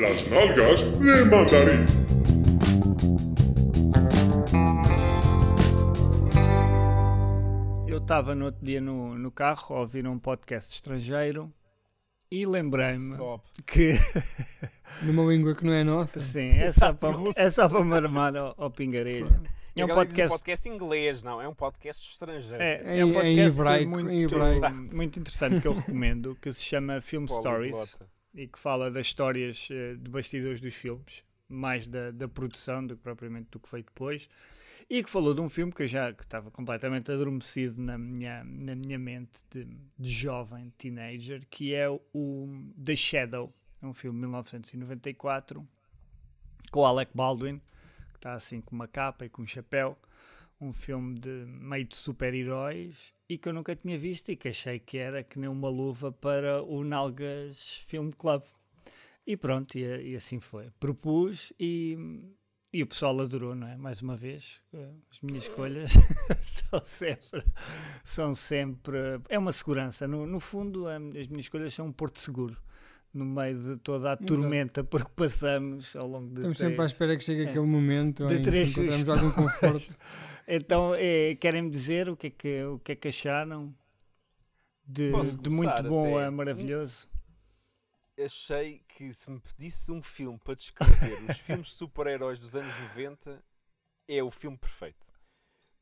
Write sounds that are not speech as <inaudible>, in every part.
Las nalgas de mandarín. Eu estava no outro dia no, no carro a ouvir um podcast estrangeiro e lembrei-me que <laughs> Numa língua que não é nossa. sim, é só para, é só para me armar ao, ao pingarelho. É um Aquela diz podcast, podcast inglês, não, é um podcast estrangeiro. é, Em- é um podcast hebraico, muito, em hebraico. Exato. muito interessante que eu recomendo, que se chama Film Stories. E que fala das histórias eh, de bastidores dos filmes, mais da, da produção do que propriamente do que foi depois, e que falou de um filme que eu já que estava completamente adormecido na minha, na minha mente de, de jovem teenager, que é o The Shadow, um filme de 1994 com o Alec Baldwin, que está assim com uma capa e com um chapéu, um filme de meio de super-heróis e que eu nunca tinha visto e que achei que era que nem uma luva para o Nalgas Film Club. E pronto, e, e assim foi. Propus e, e o pessoal adorou, não é? Mais uma vez, eh, as minhas escolhas <laughs> são sempre, são sempre. É uma segurança. No, no fundo, as minhas escolhas são um porto seguro. No meio de toda a Exato. tormenta por que passamos ao longo de Estamos três- sempre à espera que chegue É. aquele momento De em que três encontramos algum conforto. <laughs> Então, é, querem-me dizer o que, é que, o que é que acharam de, de muito bom a maravilhoso? Achei que se me pedisse um filme para descrever os filmes de <laughs> super-heróis dos anos 90, é o filme perfeito.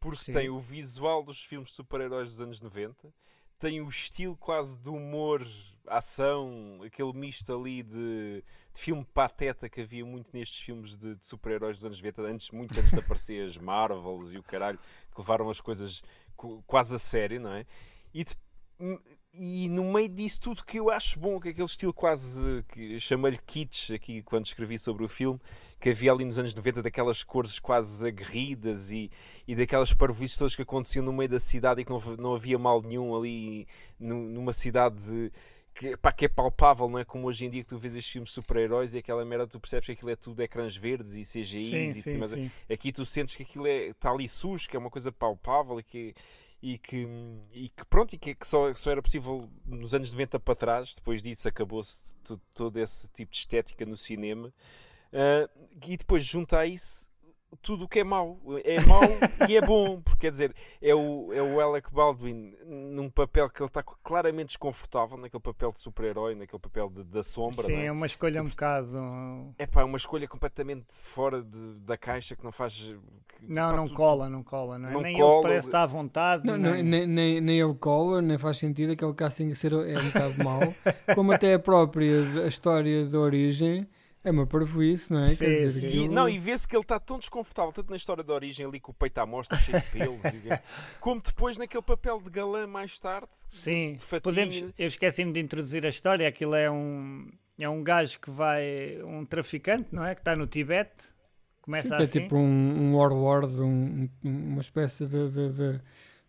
Porque Sim. tem o visual dos filmes de super-heróis dos anos 90, tem o estilo quase de humor, ação, aquele misto ali de, de filme pateta que havia muito nestes filmes de, de super-heróis dos anos 90, antes, muito antes de aparecer as Marvels e o caralho, que levaram as coisas co- quase a sério, não é? E, de- e no meio disso tudo que eu acho bom, que é aquele estilo quase que chamei-lhe kitsch aqui quando escrevi sobre o filme, que havia ali nos anos 90 daquelas cores quase aguerridas e, e daquelas parvoíces todas que aconteciam no meio da cidade e que não, não havia mal nenhum ali nu- numa cidade que, pá, que é palpável, não é como hoje em dia que tu vês estes filmes super-heróis e aquela merda tu percebes que aquilo é tudo ecrãs verdes e CGIs Sim, e sim, tudo, mas sim. aqui tu sentes que aquilo é, está ali sujo, que é uma coisa palpável e que, e que, e que pronto, e que, que só, só era possível nos anos 90 para trás, depois disso acabou-se to- todo esse tipo de estética no cinema. Ah, e depois junta a isso tudo o que é mau. É mau e é bom, porque quer dizer, é o, é o Alec Baldwin num papel que ele está claramente desconfortável, naquele papel de super-herói, naquele papel de- da sombra. Sim, não é? é uma escolha um Tipo, bocado. É pá, é uma escolha completamente fora de- da caixa que não faz. que, Não, pá, não tu- cola, não cola, não é? não nem cola, ele parece estar à vontade. Não, não, nem- nem, nem, nem ele cola, nem faz sentido aquele casting ser é um bocado mau, <laughs> como até a própria a história da origem é uma parvoíce, não é? Sim, Quer dizer, sim. E, aquilo- não, e vê-se que ele está tão desconfortável, tanto na história da origem ali com o peito à mostra, cheio de pelos, e- como depois naquele papel de galã mais tarde. Sim, de podemos, eu esqueci-me de introduzir a história. Aquilo é um, é um gajo que vai, um traficante, não é? Que está no Tibete. Começa Sim, que é assim. tipo um, um warlord, um- uma espécie de, de, de-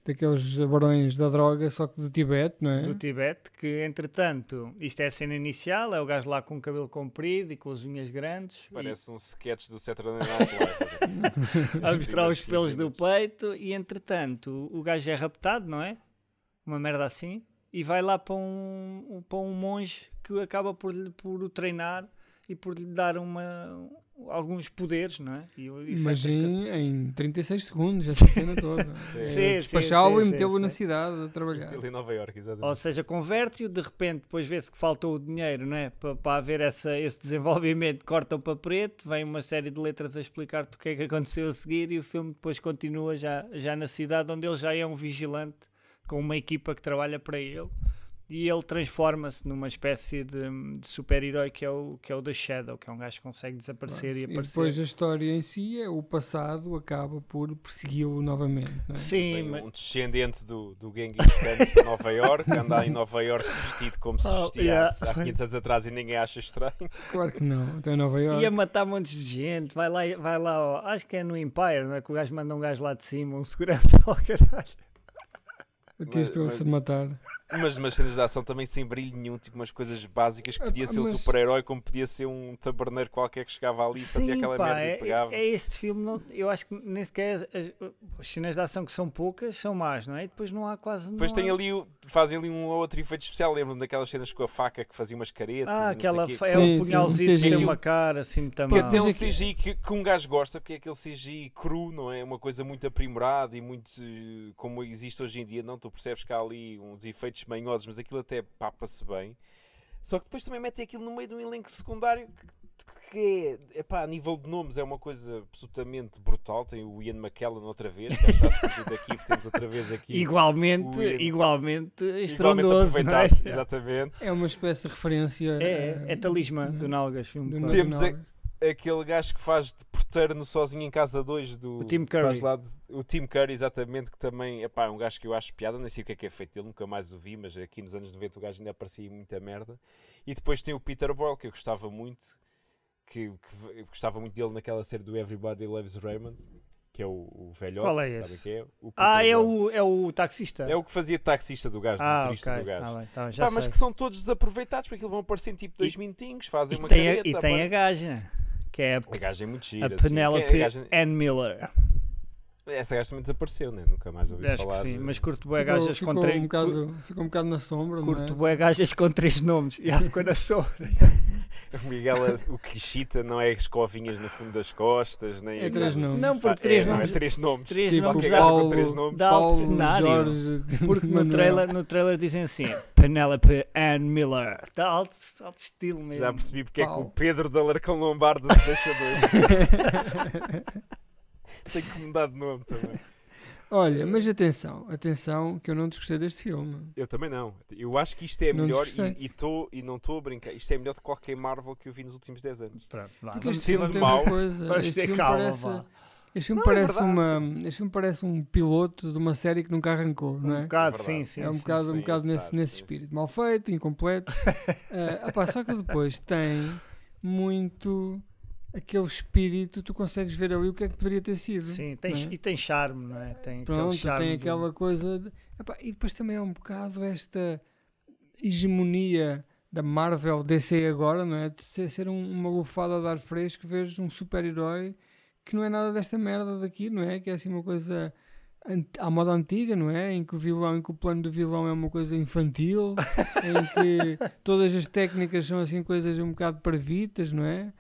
daqueles barões da droga, só que do Tibete, não é? do Tibete, que entretanto, isto é a cena inicial, é o gajo lá com o cabelo comprido e com as unhas grandes, e Parece um sketch do Saturday Night Live. <laughs> <laughs> a mostrar os pelos 15 do peito, e entretanto, o gajo é raptado, não é? Uma merda assim, e vai lá para um, para um monge que acaba por, por o treinar e por lhe dar uma, alguns poderes, não é? E, e Mas em, em 36 segundos, essa <laughs> cena toda. Sim. É, Despachá-lo sim, e metê-lo sim, na sim. cidade a trabalhar. Ali em Nova York, exatamente. Ou seja, converte-o, de repente depois vê-se que faltou o dinheiro não é? para, para haver essa, esse desenvolvimento, cortam para preto, vem uma série de letras a explicar-te o que é que aconteceu a seguir e o filme depois continua já, já na cidade onde ele já é um vigilante com uma equipa que trabalha para ele e ele transforma-se numa espécie de, de super-herói que, é o, que é o The Shadow, que é um gajo que consegue desaparecer e E aparecer. depois a história em si, é, o passado acaba por persegui-lo novamente. Não é? Sim, mas- um descendente do, do Genghis Khan de Nova York, anda em Nova York vestido como se <laughs> Oh, vestia yeah. há- há 500 anos atrás e ninguém acha estranho. Claro que não. Então em Nova York. Ia matar montes de gente, vai lá, vai lá, ó, acho que é no Empire, não é? Que o gajo manda um gajo lá de cima, um segurança <laughs> ao caralho. Mas- para ele mas- se matar. Mas umas cenas de ação também sem brilho nenhum, tipo umas coisas básicas que Ah, podia pá, ser um mas- super-herói, como podia ser um taberneiro qualquer que chegava ali e fazia aquela pá, merda é, e pegava. é este filme, não, eu acho que nem sequer as, as cenas de ação que são poucas são más, não é? E depois não há quase. Depois não tem há- ali, fazem ali um ou outro efeito especial. Lembro-me daquelas cenas com a faca que fazia umas caretas. Ah, e não sei aquela quê. é Sim, um punhalzinho um que tem uma cara assim muito Que mal. até é um é que- CGI que, que um gajo gosta, porque é aquele CGI cru, não é? Uma coisa muito aprimorada e muito como existe hoje em dia. Não, tu percebes que há ali uns efeitos manhosos, mas aquilo até papa-se bem. Só que depois também metem aquilo no meio de um elenco secundário que, que é, epá, a nível de nomes é uma coisa absolutamente brutal. Tem o Ian McKellen outra vez, já está daqui, temos outra vez aqui. <laughs> Igualmente, Ian- igualmente igualmente estrondoso, não é? aproveitado. Exatamente. É uma espécie de referência. É, é, é eh, talismã do- do Nalgas filme. do. Temos Nacional. Aquele gajo que faz de porteiro no Sozinho em Casa 2 do O Tim Curry. de- o Tim Curry, exatamente, que também epá, é um gajo que eu acho piada, nem sei o que é que é feito dele, nunca mais o vi, mas aqui nos anos 90 o gajo ainda aparecia muita merda. E depois tem o Peter Boyle, que eu gostava muito, que, que gostava muito dele naquela série do Everybody Loves Raymond, que é o, o velhote, Qual é sabe esse? quem é? Ah, é o, é o taxista. É o que fazia taxista do gajo, do ah, motorista ok, do gajo. tá bem, tá, já Pá, mas que são todos desaproveitados, porque aquilo vão aparecer em tipo dois minutinhos, fazem E uma tem, a, careta. e tem a gaja, que é a, A gaja é muito a gira. assim. Penelope Quem é a gaja- Ann Miller. Essa gaja também desapareceu, né? Nunca mais ouvi Acho falar. que sim, de- mas curto bué gajas ficou com três. um bocado, ficou um bocado na sombra, não Curto é? bué gajas com três nomes. <laughs> Já ficou na sombra. <laughs> O Miguel, o clichita não é escovinhas no fundo das costas, nem. É três nomes. Não, Ah, porque três é, não, é nomes. três nomes. Três Tipo, nomes gajo com Paulo, três nomes. dá alto Paulo cenário. Jorge, Porque no trailer, no trailer dizem assim: Penelope Ann Miller. Dá alto, alto estilo mesmo. Já percebi porque é que o. Pedro da Larcão Lombardo te deixa doido. Tem que mudar de nome também. Olha, mas atenção, atenção, que eu não desgostei deste filme. Eu também não. Eu acho que isto é Não melhor e, e, tô, e não estou a brincar. Isto é melhor de qualquer Marvel que eu vi nos últimos 10 anos. Pronto, vá, Porque este filme sendo tem mau, uma coisa. Este ter filme calma, parece, vá. este filme Não, é parece verdade. uma, este filme parece um piloto de uma série que nunca arrancou, não Um é? bocado, É sim, sim. é um sim, bocado, um sim, bocado eu nesse, sabe, nesse espírito. Mal feito, incompleto. <laughs> Ah, opá, só que depois tem muito aquele espírito, tu consegues ver ali o que é que poderia ter sido. Sim, tem, é? e tem charme, não é? Tem Pronto, charme tem do- aquela coisa. de- epá, e depois também é um bocado esta hegemonia da Marvel DC agora, não é? De ser, um- uma lufada de ar fresco, veres um super-herói que não é nada desta merda daqui, não é? Que é assim uma coisa à moda antiga, não é? Em que o vilão, em que o plano do vilão é uma coisa infantil, <laughs> em que todas as técnicas são assim coisas um bocado parvitas, não é?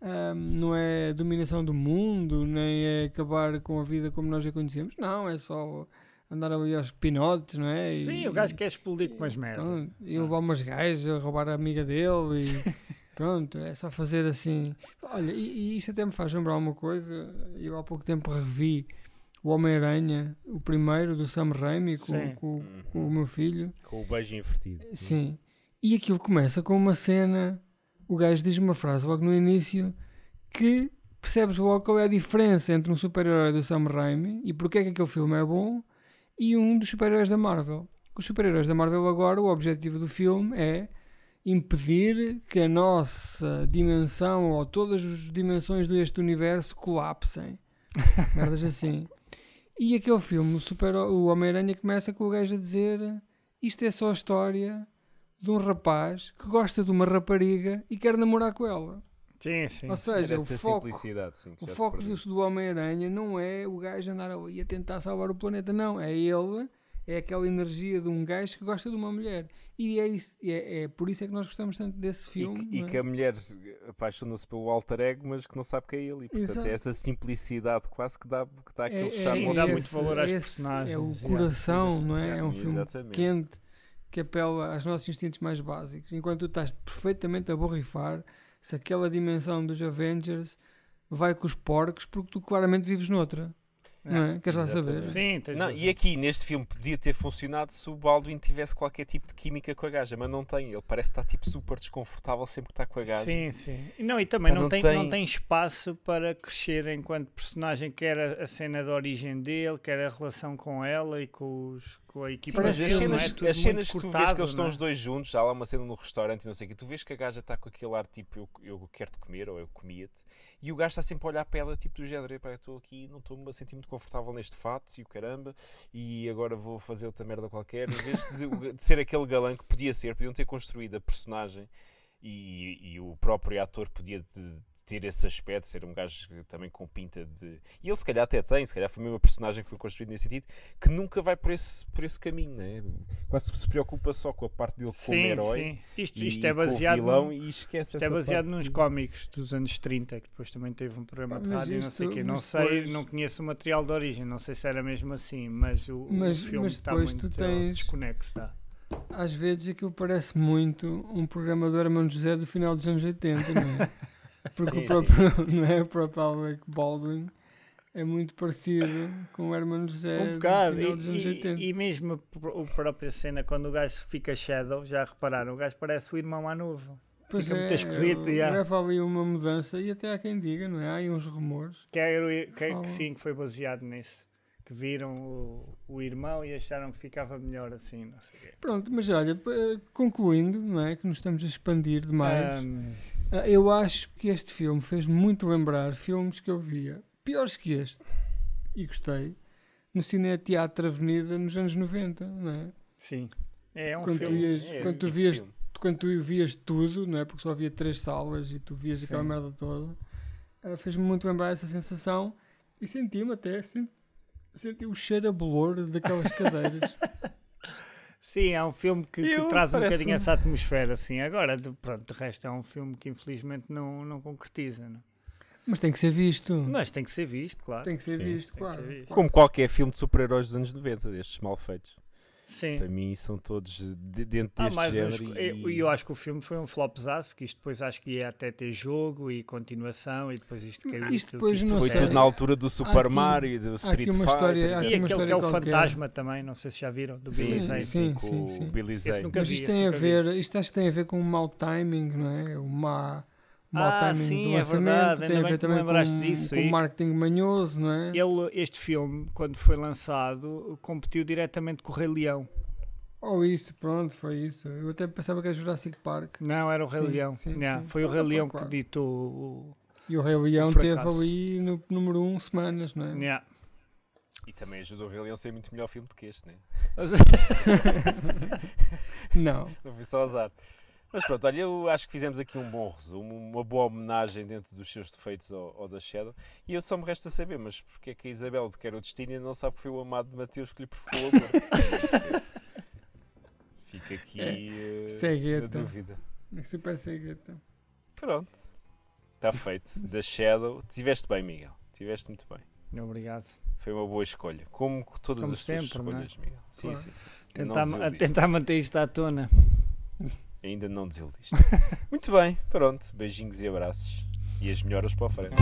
Ahm, não é dominação do mundo, nem é acabar com a vida como nós a conhecemos, não, é só andar ali aos pinotes, não é? E- Sim, o gajo quer explodir com umas merdas. Pronto, e levar umas gajas a roubar a amiga dele e <laughs> pronto, é só fazer assim. Olha, e, e isto até me faz lembrar uma coisa. Eu há pouco tempo revi o Homem-Aranha, o primeiro do Sam Raimi com, com- com o meu filho. Com o beijo invertido. Sim. E aquilo começa com uma cena. O gajo diz uma frase logo no início que percebes logo qual é a diferença entre um super-herói do Sam Raimi e porque é que aquele filme é bom e um dos super-heróis da Marvel. Os super-heróis da Marvel agora, o objetivo do filme é impedir que a nossa dimensão ou todas as dimensões deste universo colapsem. <laughs> Merdas assim. E aquele filme, o, super, o Homem-Aranha, começa com o gajo a dizer isto é só a história de um rapaz que gosta de uma rapariga e quer namorar com ela. Sim, sim. Ou seja, o Essa foco, simplicidade, sim. o foco do, Homem-Aranha não é o gajo andar ali a tentar salvar o planeta, não. É ele, é aquela energia de um gajo que gosta de uma mulher. E é, isso, é, é por isso é que nós gostamos tanto desse E filme. que, e é? que a mulher apaixona-se pelo alter ego, mas que não sabe que é ele. E portanto Exato. é essa simplicidade quase que dá, que dá aquele é, charme. Sim, ao dá filme. muito valor às esse personagens, É o coração, não é? É um filme Exatamente. quente que apela aos nossos instintos mais básicos. Enquanto tu estás perfeitamente a borrifar se aquela dimensão dos Avengers vai com os porcos, porque tu claramente vives noutra. Não é? Queres lá saber? Sim, tens Não, e aqui neste filme podia ter funcionado se o Baldwin tivesse qualquer tipo de química com a gaja, mas não tem. Ele parece estar tipo super desconfortável sempre que está com a gaja. Sim, sim. E Não, e também não, não tem, tem- não tem espaço para crescer enquanto personagem, quer a, a cena de origem dele, quer a relação com ela e com, os, com a Sim, equipa dele, as é? cenas, Tudo as cenas que tu vês cortado, que eles estão é? os dois juntos, há lá uma cena no restaurante e não sei o que, tu vês que a gaja está com aquele ar tipo eu, eu quero-te comer ou eu comia-te, e o gajo está sempre a olhar para ela tipo do género, "Epá, eu estou aqui, não estou-me a sentir muito confortável neste fato e o caramba, e agora vou fazer outra merda qualquer, em vez de, <laughs> de ser aquele galã que podia ser, podiam ter construído a personagem e, e o próprio ator podia de ter esse aspecto, ser um gajo também com pinta de. E ele se calhar até tem, se calhar foi mesmo a personagem que foi construída nesse sentido, que nunca vai por esse, por esse caminho, né? Quase se preocupa só com a parte dele como Sim, herói. sim. Isto, E, isto é com o baseado, vilão num- e esquece isto é baseado parte. nos cómics dos anos 30, que depois também teve um programa de Mas rádio e não sei o isto- quê. Não mas sei, depois- não conheço o material de origem, não sei se era mesmo assim, mas o, o Mas- filme mas está depois muito tens- desconexo. Tá? Às vezes aquilo parece muito um programa do Hermano José do final dos anos 80, não é? <laughs> Porque Sim, o próprio, <laughs> não é? o próprio Alec Baldwin é muito parecido com o Hermano José um bocado. E, 80. e, e mesmo a pr- a própria cena, quando o gajo fica shadow, já repararam, o gajo parece o irmão mais novo. Pois fica é, muito esquisito, já. leva ali uma mudança e até há quem diga, não é? Há aí uns rumores. Que, era, i- que, que sim, que foi baseado nisso. Que viram o, o irmão e acharam que ficava melhor assim, não sei. Pronto, mas olha, concluindo, não é? Que nos estamos a expandir demais. Ah, Eu acho que este filme fez muito lembrar filmes que eu via, piores que este, e gostei, no Cine Teatro Avenida nos anos 90, não é? sim. É um Quando tu filme. ias- É quando tu tipo vias- filme. Quando tu vias tudo, não é? Porque só havia três salas e tu vias aquela Sim. merda toda, ah, fez-me muito lembrar essa sensação e senti-me até, senti, senti o cheiro a bolor daquelas cadeiras. <laughs> Sim, é um filme que, que traz um bocadinho essa atmosfera, assim. Agora, de, pronto, de resto é um filme que infelizmente não, não concretiza, não? Mas tem que ser visto. Mas tem que ser visto, claro. Tem que ser Sim, visto, tem que claro. ser visto. Como qualquer filme de super-heróis dos anos 90, destes mal feitos. Sim. Para mim são todos de- dentro Há deste género. eu, e- eu acho que o filme foi um flopzaço, que isto depois acho que ia até ter jogo e continuação e depois isto caiu. Isto depois Isto Foi sei. tudo na altura do Super aqui- Mario e do Street uma Fighter. história- E uma aquele que é o qualquer. Fantasma também, não sei se já viram, do Sim, Billy Zane. sim, Sim, com sim, o sim. Billy Zane. Mas vi, isto esse tem a vi. ver, isto acho que tem a ver com o mau timing, não é? O má, mau Ah, sim, é verdade, tem ainda a ver também lembraste com, disso, com e- marketing manhoso, não é? Ele, este filme, quando foi lançado, competiu diretamente com o Rei Leão. Ou isso, pronto, foi isso. Eu até pensava que era Jurassic Park. Não, era o Rei Sim, Leão. sim, Yeah, sim. Foi o Rei Leão que ditou o. E o Rei Leão O teve ali no número 1 um semanas, não é? Yeah. E também ajudou o Rei Leão a ser muito melhor filme do que este, né? <laughs> Não. Não foi só azar. Mas pronto, olha, eu acho que fizemos aqui um bom resumo, uma boa homenagem dentro dos seus defeitos ao, ao da Shadow. E eu só me resta saber, mas porque é que a Isabel de Quer o Destino ainda não sabe que foi o amado de Mateus que lhe provocou o amor? <laughs> Fica aqui eh, a cegueta. dúvida. Super cegueta. Pronto, está feito. Da Shadow, tiveste bem, Miguel. Tiveste muito bem. Obrigado. Foi uma boa escolha. Como todas Como as tuas sempre, não é? escolhas, Miguel. Sim, Claro. sim, sim. Tentar, a tentar manter isto à tona. Ainda não desiludiste. <laughs> Muito bem, pronto. Beijinhos e abraços. E as melhoras para a frente.